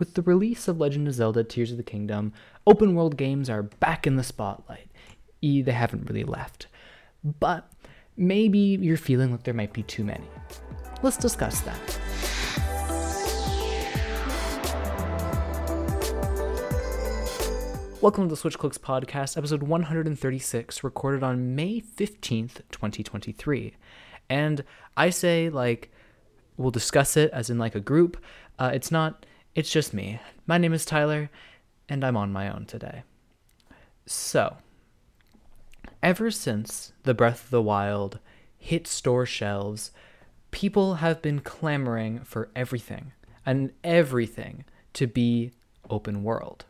with the release of Legend of Zelda Tears of the Kingdom, open world games are back in the spotlight. E, they haven't really left. But maybe you're feeling like there might be too many. Let's discuss that. Welcome to the Switch Clicks podcast, episode 136, recorded on May 15th, 2023. And I say, like, we'll discuss it as in like a group. Uh, it's not, it's just me. My name is Tyler, and I'm on my own today. So, ever since The Breath of the Wild hit store shelves, people have been clamoring for everything and everything to be open world.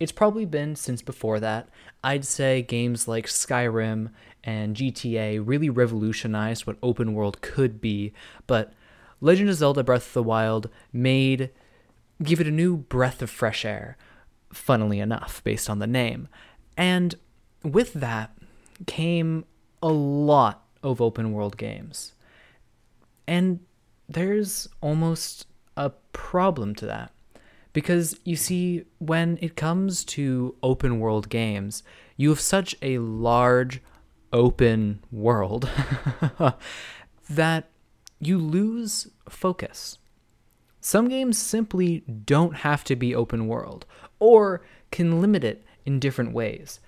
It's probably been since before that. I'd say games like Skyrim and GTA really revolutionized what open world could be, but Legend of Zelda Breath of the Wild made give it a new breath of fresh air, funnily enough, based on the name. And with that came a lot of open world games. And there's almost a problem to that. Because you see, when it comes to open world games, you have such a large open world that you lose focus. Some games simply don't have to be open world, or can limit it in different ways.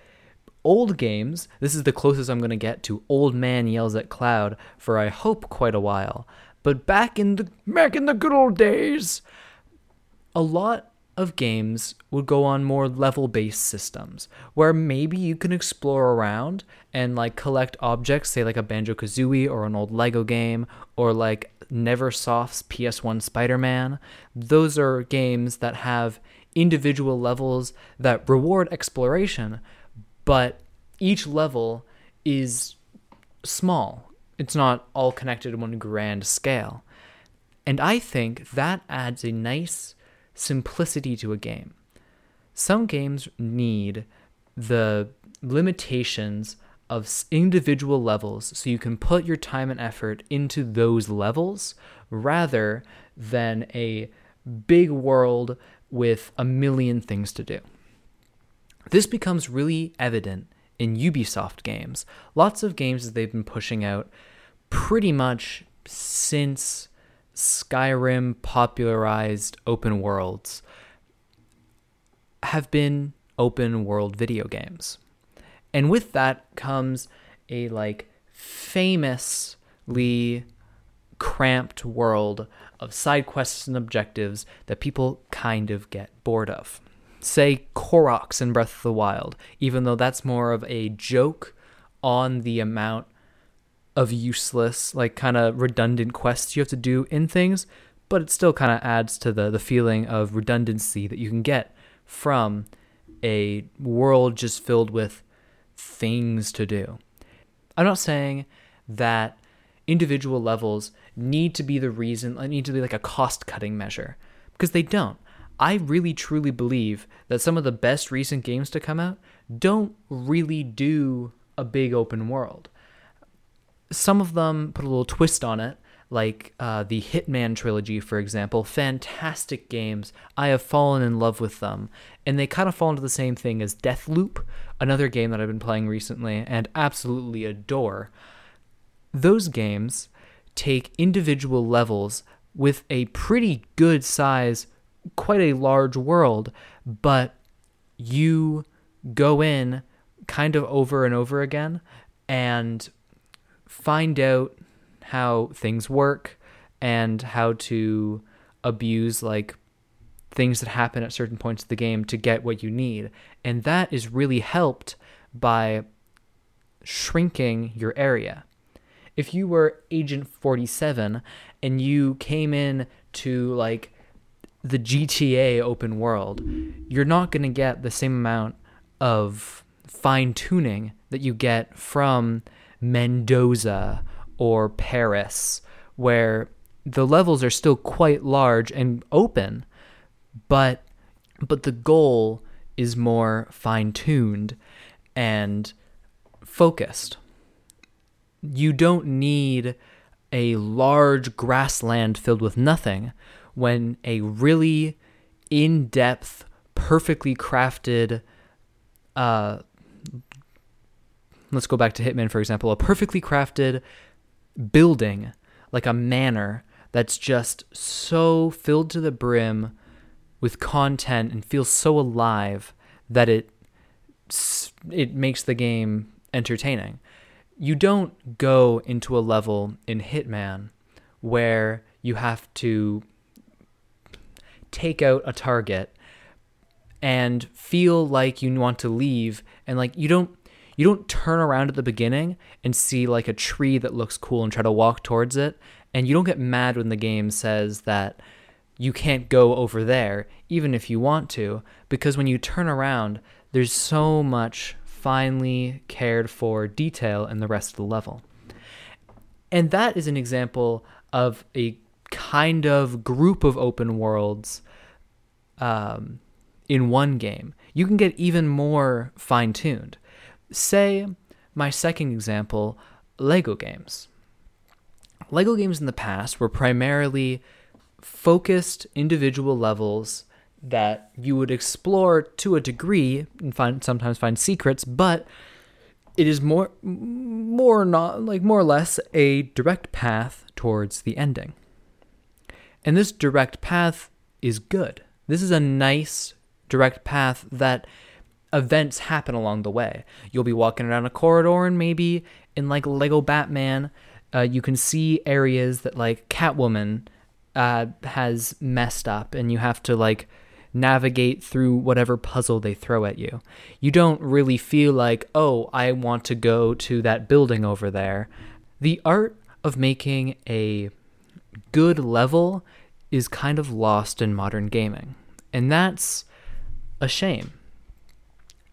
Old games, this is the closest I'm going to get to Old Man Yells at Cloud for I hope quite a while. But back in the back in the good old days, a lot of games would go on more level based systems where maybe you can explore around and like collect objects, say like a Banjo Kazooie or an old Lego game or like Neversoft's PS1 Spider Man. Those are games that have individual levels that reward exploration, but each level is small. It's not all connected in one grand scale. And I think that adds a nice simplicity to a game. Some games need the limitations of individual levels so you can put your time and effort into those levels rather than a big world with a million things to do. This becomes really evident in Ubisoft games. Lots of games that they've been pushing out pretty much since Skyrim popularized open worlds have been open world video games. And with that comes a like famously cramped world of side quests and objectives that people kind of get bored of. Say Koroks in Breath of the Wild, even though that's more of a joke on the amount of useless, like kind of redundant quests you have to do in things, but it still kind of adds to the the feeling of redundancy that you can get from a world just filled with things to do. I'm not saying that individual levels need to be the reason, need to be like a cost cutting measure, because they don't. I really truly believe that some of the best recent games to come out don't really do a big open world some of them put a little twist on it, like uh, the Hitman trilogy, for example. Fantastic games. I have fallen in love with them. And they kind of fall into the same thing as Deathloop, another game that I've been playing recently and absolutely adore. Those games take individual levels with a pretty good size, quite a large world, but you go in kind of over and over again and find out how things work and how to abuse like things that happen at certain points of the game to get what you need. And that is really helped by shrinking your area. If you were Agent 47 and you came in to like the GTA open world, you're not going to get the same amount of fine tuning that you get from Mendoza or Paris, where the levels are still quite large and open, but but the goal is more fine-tuned and focused. You don't need a large grassland filled with nothing when a really in depth, perfectly crafted. Uh, let's go back to Hitman, for example. A perfectly crafted building, like a manor, that's just so filled to the brim with content and feels so alive that it it makes the game entertaining. You don't go into a level in Hitman where you have to take out a target and feel like you want to leave and like you don't you don't turn around at the beginning and see like a tree that looks cool and try to walk towards it and you don't get mad when the game says that you can't go over there even if you want to because when you turn around there's so much finely cared for detail in the rest of the level and that is an example of a kind of group of open worlds um, in one game. You can get even more fine tuned. Say, my second example Lego games. Lego games in the past were primarily focused individual levels that you would explore to a degree and find sometimes find secrets, but it is more more not like more or less a direct path towards the ending. And this direct path is good. This is a nice direct path that events happen along the way. You'll be walking around a corridor, and maybe in like Lego Batman, uh, you can see areas that like Catwoman uh, has messed up, and you have to like navigate through whatever puzzle they throw at you. You don't really feel like, oh, I want to go to that building over there. The art of making a good level is kind of lost in modern gaming. And that's a shame.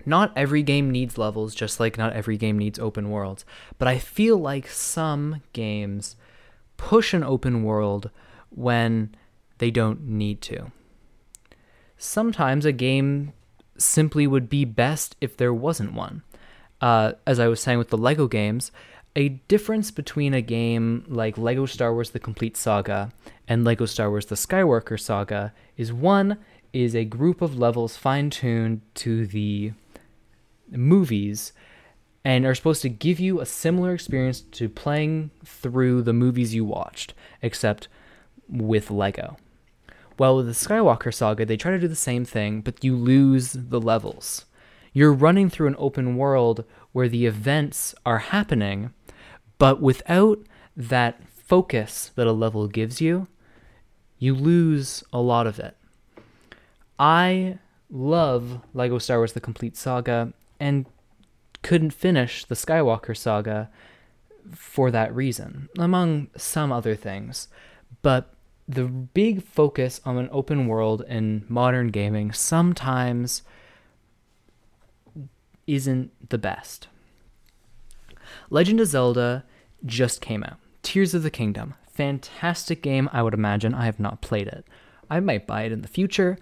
Not every game needs levels, just like not every game needs open worlds. But I feel like some games push an open world when they don't need to. Sometimes a game simply would be best if there wasn't one. Uh, as I was saying with the Lego games, a difference between a game like Lego Star Wars The Complete Saga and Lego Star Wars The Skywalker Saga is one is a group of levels fine tuned to the movies and are supposed to give you a similar experience to playing through the movies you watched, except with Lego. Well, with the Skywalker saga, they try to do the same thing, but you lose the levels. You're running through an open world where the events are happening, but without that focus that a level gives you, you lose a lot of it. I love Lego Star Wars The Complete Saga and couldn't finish the Skywalker saga for that reason, among some other things. But the big focus on an open world in modern gaming sometimes isn't the best. Legend of Zelda just came out. Tears of the Kingdom. Fantastic game, I would imagine. I have not played it. I might buy it in the future,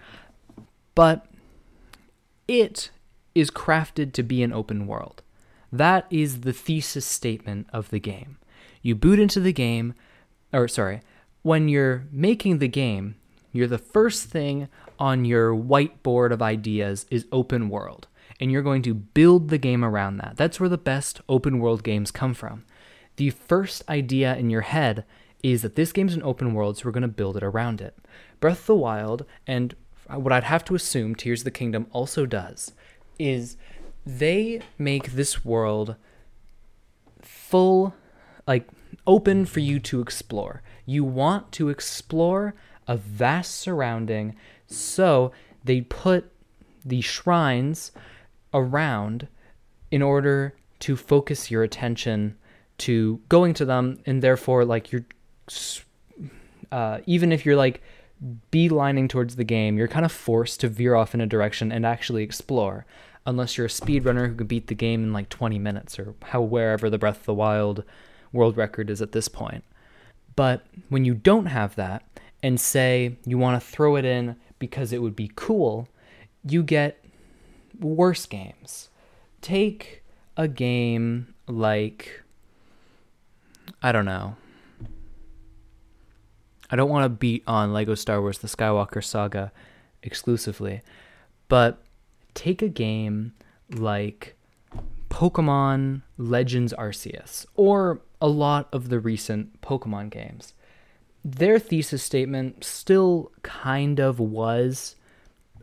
but it is crafted to be an open world. That is the thesis statement of the game. You boot into the game, or sorry, when you're making the game, you're the first thing on your whiteboard of ideas is open world, and you're going to build the game around that. That's where the best open world games come from. The first idea in your head is that this game's an open world, so we're going to build it around it. Breath of the Wild and what I'd have to assume Tears of the Kingdom also does is they make this world full, like open for you to explore. You want to explore a vast surrounding, so they put the shrines around in order to focus your attention to going to them, and therefore, like you're, uh, even if you're like beelining towards the game, you're kind of forced to veer off in a direction and actually explore. Unless you're a speedrunner who can beat the game in like 20 minutes or how wherever the Breath of the Wild world record is at this point. But when you don't have that and say you want to throw it in because it would be cool, you get worse games. Take a game like I don't know. I don't want to beat on Lego Star Wars The Skywalker Saga exclusively. But take a game like Pokemon Legends Arceus or a lot of the recent Pokemon games. Their thesis statement still kind of was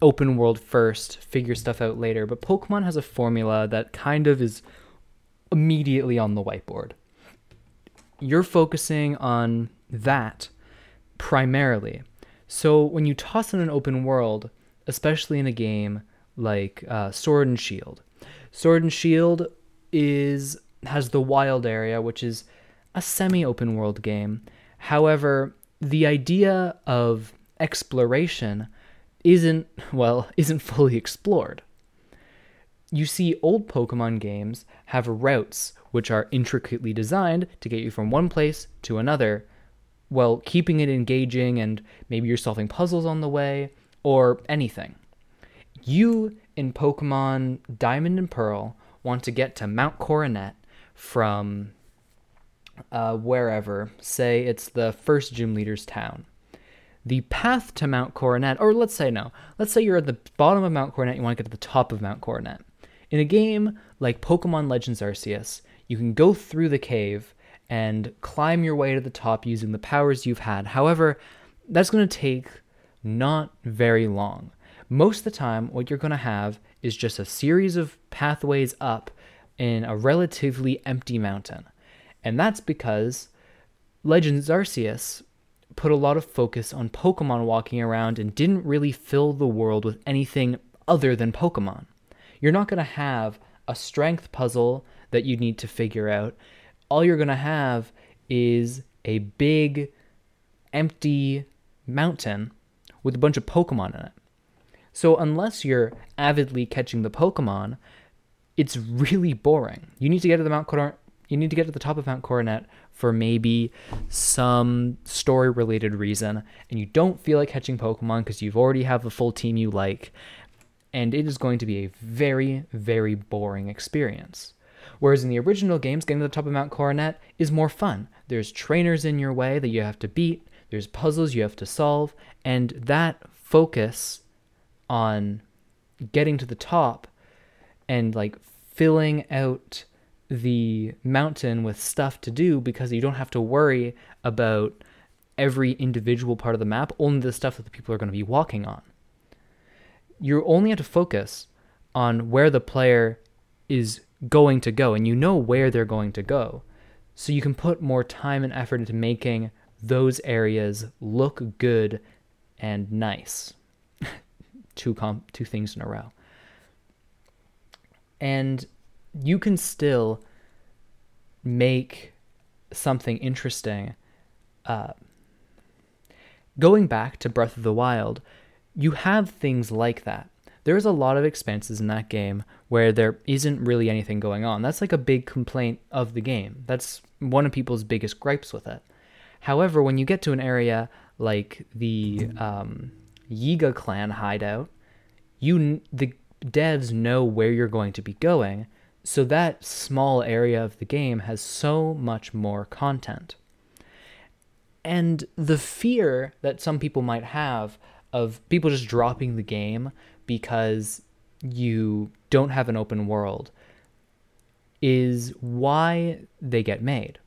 open world first, figure stuff out later, but Pokemon has a formula that kind of is immediately on the whiteboard. You're focusing on that primarily. So when you toss in an open world, especially in a game like uh, Sword and Shield, Sword and Shield is has the wild area, which is a semi-open world game. However, the idea of exploration isn't well isn't fully explored. You see old Pokemon games have routes which are intricately designed to get you from one place to another while keeping it engaging and maybe you're solving puzzles on the way or anything. You in Pokemon Diamond and Pearl want to get to Mount Coronet from uh, wherever, say it's the first gym leader's town. The path to Mount Coronet, or let's say no, let's say you're at the bottom of Mount Coronet, you want to get to the top of Mount Coronet. In a game like Pokemon Legends Arceus, you can go through the cave and climb your way to the top using the powers you've had. However, that's going to take not very long. Most of the time, what you're going to have is just a series of pathways up in a relatively empty mountain. And that's because Legends Arceus put a lot of focus on Pokemon walking around and didn't really fill the world with anything other than Pokemon. You're not going to have a strength puzzle that you need to figure out. All you're going to have is a big, empty mountain with a bunch of Pokemon in it. So, unless you're avidly catching the Pokemon, it's really boring. You need to get to the Mount Cor- you need to get to the top of Mount Coronet for maybe some story related reason, and you don't feel like catching Pokemon because you've already have the full team you like, and it is going to be a very, very boring experience. Whereas in the original games, getting to the top of Mount Coronet is more fun. There's trainers in your way that you have to beat, there's puzzles you have to solve, and that focus on getting to the top and like filling out the mountain with stuff to do because you don't have to worry about every individual part of the map, only the stuff that the people are going to be walking on. You only have to focus on where the player is going to go, and you know where they're going to go. So you can put more time and effort into making those areas look good and nice. Two comp- two things in a row and you can still make something interesting. Uh, going back to Breath of the Wild, you have things like that. There's a lot of expanses in that game where there isn't really anything going on. That's like a big complaint of the game. That's one of people's biggest gripes with it. However, when you get to an area like the um, Yiga clan hideout, you the devs know where you're going to be going, so that small area of the game has so much more content. And the fear that some people might have of people just dropping the game because you don't have an open world is why they get made.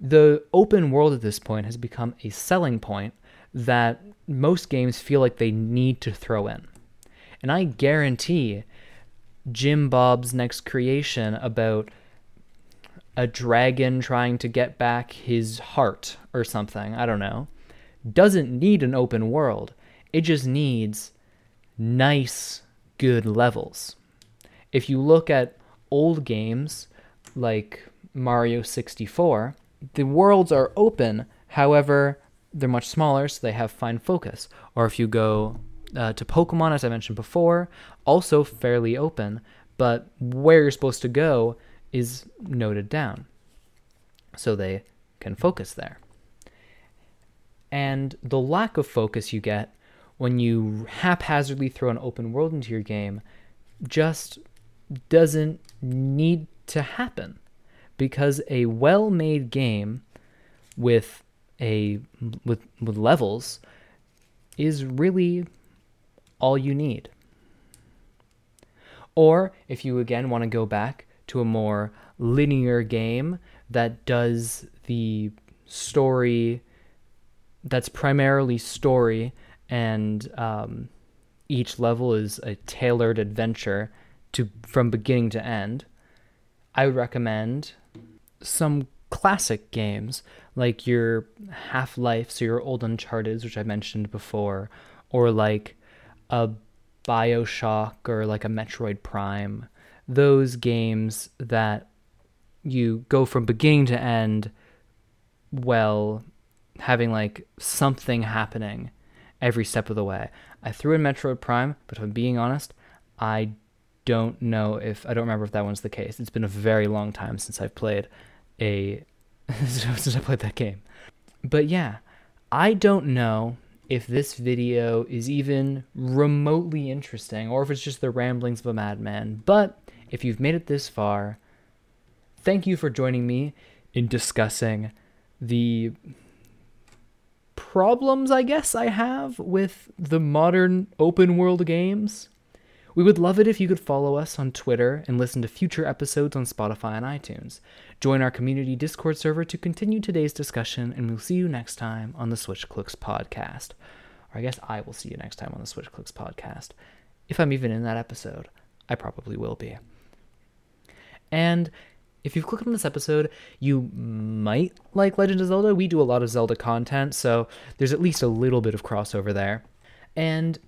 The open world at this point has become a selling point that most games feel like they need to throw in. And I guarantee Jim Bob's next creation about a dragon trying to get back his heart or something, I don't know, doesn't need an open world. It just needs nice, good levels. If you look at old games like Mario 64, the worlds are open, however, they're much smaller, so they have fine focus. Or if you go uh, to Pokemon, as I mentioned before, also fairly open, but where you're supposed to go is noted down. So they can focus there. And the lack of focus you get when you haphazardly throw an open world into your game just doesn't need to happen because a well-made game with a with with levels is really all you need. Or if you again want to go back to a more linear game that does the story, that's primarily story, and um, each level is a tailored adventure to from beginning to end. I would recommend some classic games like your Half Life, so your old Uncharted, which I mentioned before, or like a Bioshock or like a Metroid Prime. Those games that you go from beginning to end well having like something happening every step of the way. I threw in Metroid Prime, but if I'm being honest, I don't know if I don't remember if that one's the case. It's been a very long time since I've played a since I played that game. But yeah, I don't know if this video is even remotely interesting or if it's just the ramblings of a madman. But if you've made it this far, thank you for joining me in discussing the problems I guess I have with the modern open world games. We would love it if you could follow us on Twitter and listen to future episodes on Spotify and iTunes. Join our community Discord server to continue today's discussion, and we'll see you next time on the Switch Clicks podcast. Or I guess I will see you next time on the Switch Clicks podcast. If I'm even in that episode, I probably will be. And if you've clicked on this episode, you might like Legend of Zelda. We do a lot of Zelda content, so there's at least a little bit of crossover there. And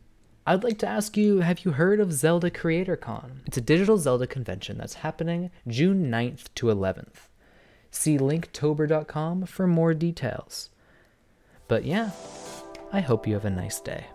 I'd like to ask you have you heard of Zelda Creator Con? It's a digital Zelda convention that's happening June 9th to 11th. See linktober.com for more details. But yeah, I hope you have a nice day.